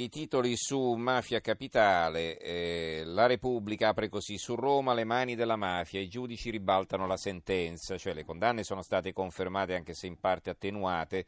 I titoli su Mafia Capitale, eh, la Repubblica apre così, su Roma le mani della mafia, i giudici ribaltano la sentenza, cioè le condanne sono state confermate anche se in parte attenuate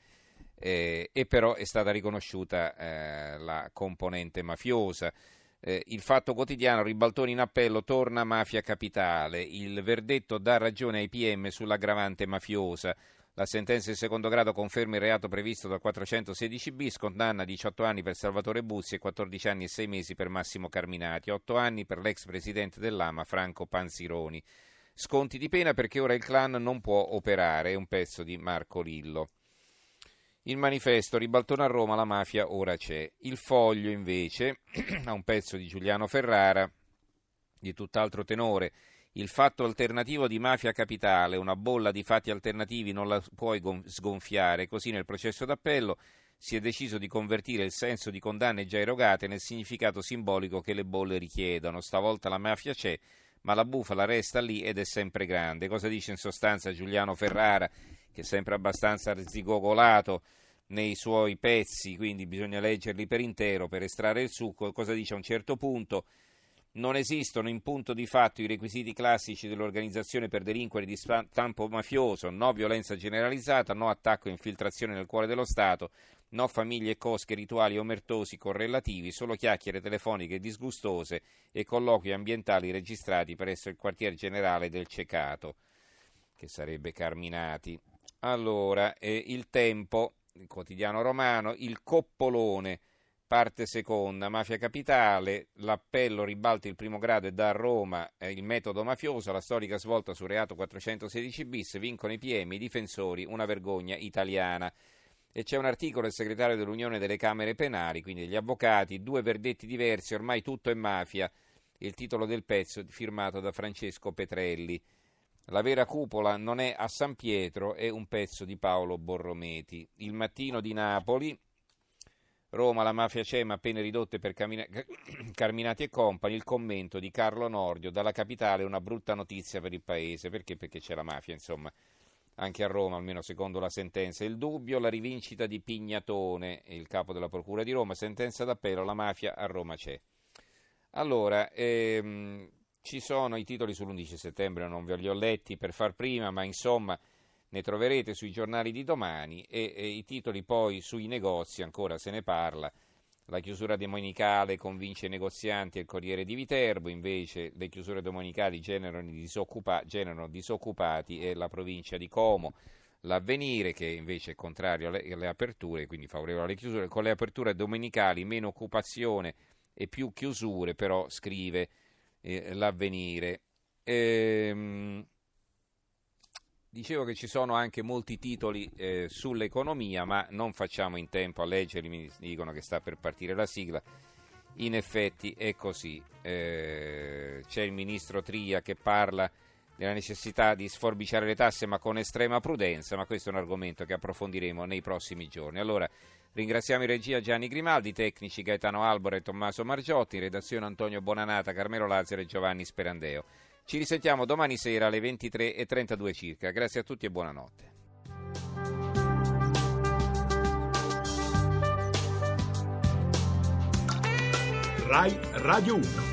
eh, e però è stata riconosciuta eh, la componente mafiosa. Eh, il fatto quotidiano, ribaltoni in appello, torna Mafia Capitale, il verdetto dà ragione ai PM sull'aggravante mafiosa. La sentenza di secondo grado conferma il reato previsto dal 416 bis, condanna 18 anni per Salvatore Bussi e 14 anni e 6 mesi per Massimo Carminati, 8 anni per l'ex presidente dell'AMA Franco Panzironi. Sconti di pena perché ora il clan non può operare, è un pezzo di Marco Lillo. Il manifesto ribaltone a Roma, la mafia ora c'è. Il foglio invece ha un pezzo di Giuliano Ferrara di tutt'altro tenore. Il fatto alternativo di mafia capitale, una bolla di fatti alternativi non la puoi sgonfiare, così nel processo d'appello si è deciso di convertire il senso di condanne già erogate nel significato simbolico che le bolle richiedono. Stavolta la mafia c'è, ma la bufala resta lì ed è sempre grande. Cosa dice in sostanza Giuliano Ferrara, che è sempre abbastanza zigogolato nei suoi pezzi, quindi bisogna leggerli per intero per estrarre il succo. Cosa dice a un certo punto? Non esistono in punto di fatto i requisiti classici dell'organizzazione per delinquere di stampo mafioso, no violenza generalizzata, no attacco e infiltrazione nel cuore dello Stato, no famiglie e cosche rituali omertosi correlativi, solo chiacchiere telefoniche disgustose e colloqui ambientali registrati presso il quartier generale del Cecato, che sarebbe Carminati. Allora, eh, il tempo, il quotidiano romano, il coppolone Parte seconda, mafia capitale, l'appello ribalta il primo grado e dà a Roma eh, il metodo mafioso, la storica svolta sul reato 416 bis, vincono i PM, i difensori, una vergogna italiana. E c'è un articolo del segretario dell'Unione delle Camere Penali, quindi degli avvocati, due verdetti diversi, ormai tutto è mafia. Il titolo del pezzo firmato da Francesco Petrelli. La vera cupola non è a San Pietro, è un pezzo di Paolo Borrometi. Il mattino di Napoli, Roma, la mafia c'è ma appena ridotte per Camina- Carminati e Compagni, il commento di Carlo Nordio, dalla capitale una brutta notizia per il paese, perché? Perché c'è la mafia, insomma, anche a Roma, almeno secondo la sentenza. Il dubbio, la rivincita di Pignatone, il capo della Procura di Roma, sentenza d'appello, la mafia a Roma c'è. Allora, ehm, ci sono i titoli sull'11 settembre, non ve li ho letti per far prima, ma insomma ne troverete sui giornali di domani e, e, i titoli poi sui negozi, ancora se ne parla. La chiusura domenicale convince i negozianti e il Corriere di Viterbo, invece le chiusure domenicali generano, disoccupa- generano disoccupati e la provincia di Como. L'avvenire, che invece è contrario alle, alle aperture, quindi favorevole alle chiusure, con le aperture domenicali meno occupazione e più chiusure, però scrive eh, l'avvenire. Ehm, Dicevo che ci sono anche molti titoli eh, sull'economia, ma non facciamo in tempo a leggerli, mi dicono che sta per partire la sigla. In effetti è così. Eh, c'è il ministro Tria che parla della necessità di sforbiciare le tasse, ma con estrema prudenza, ma questo è un argomento che approfondiremo nei prossimi giorni. Allora, ringraziamo in regia Gianni Grimaldi, tecnici Gaetano Albora e Tommaso Margiotti, in redazione Antonio Bonanata, Carmelo Lazzaro e Giovanni Sperandeo. Ci risentiamo domani sera alle 23.32 circa. Grazie a tutti e buonanotte. RAI Radio 1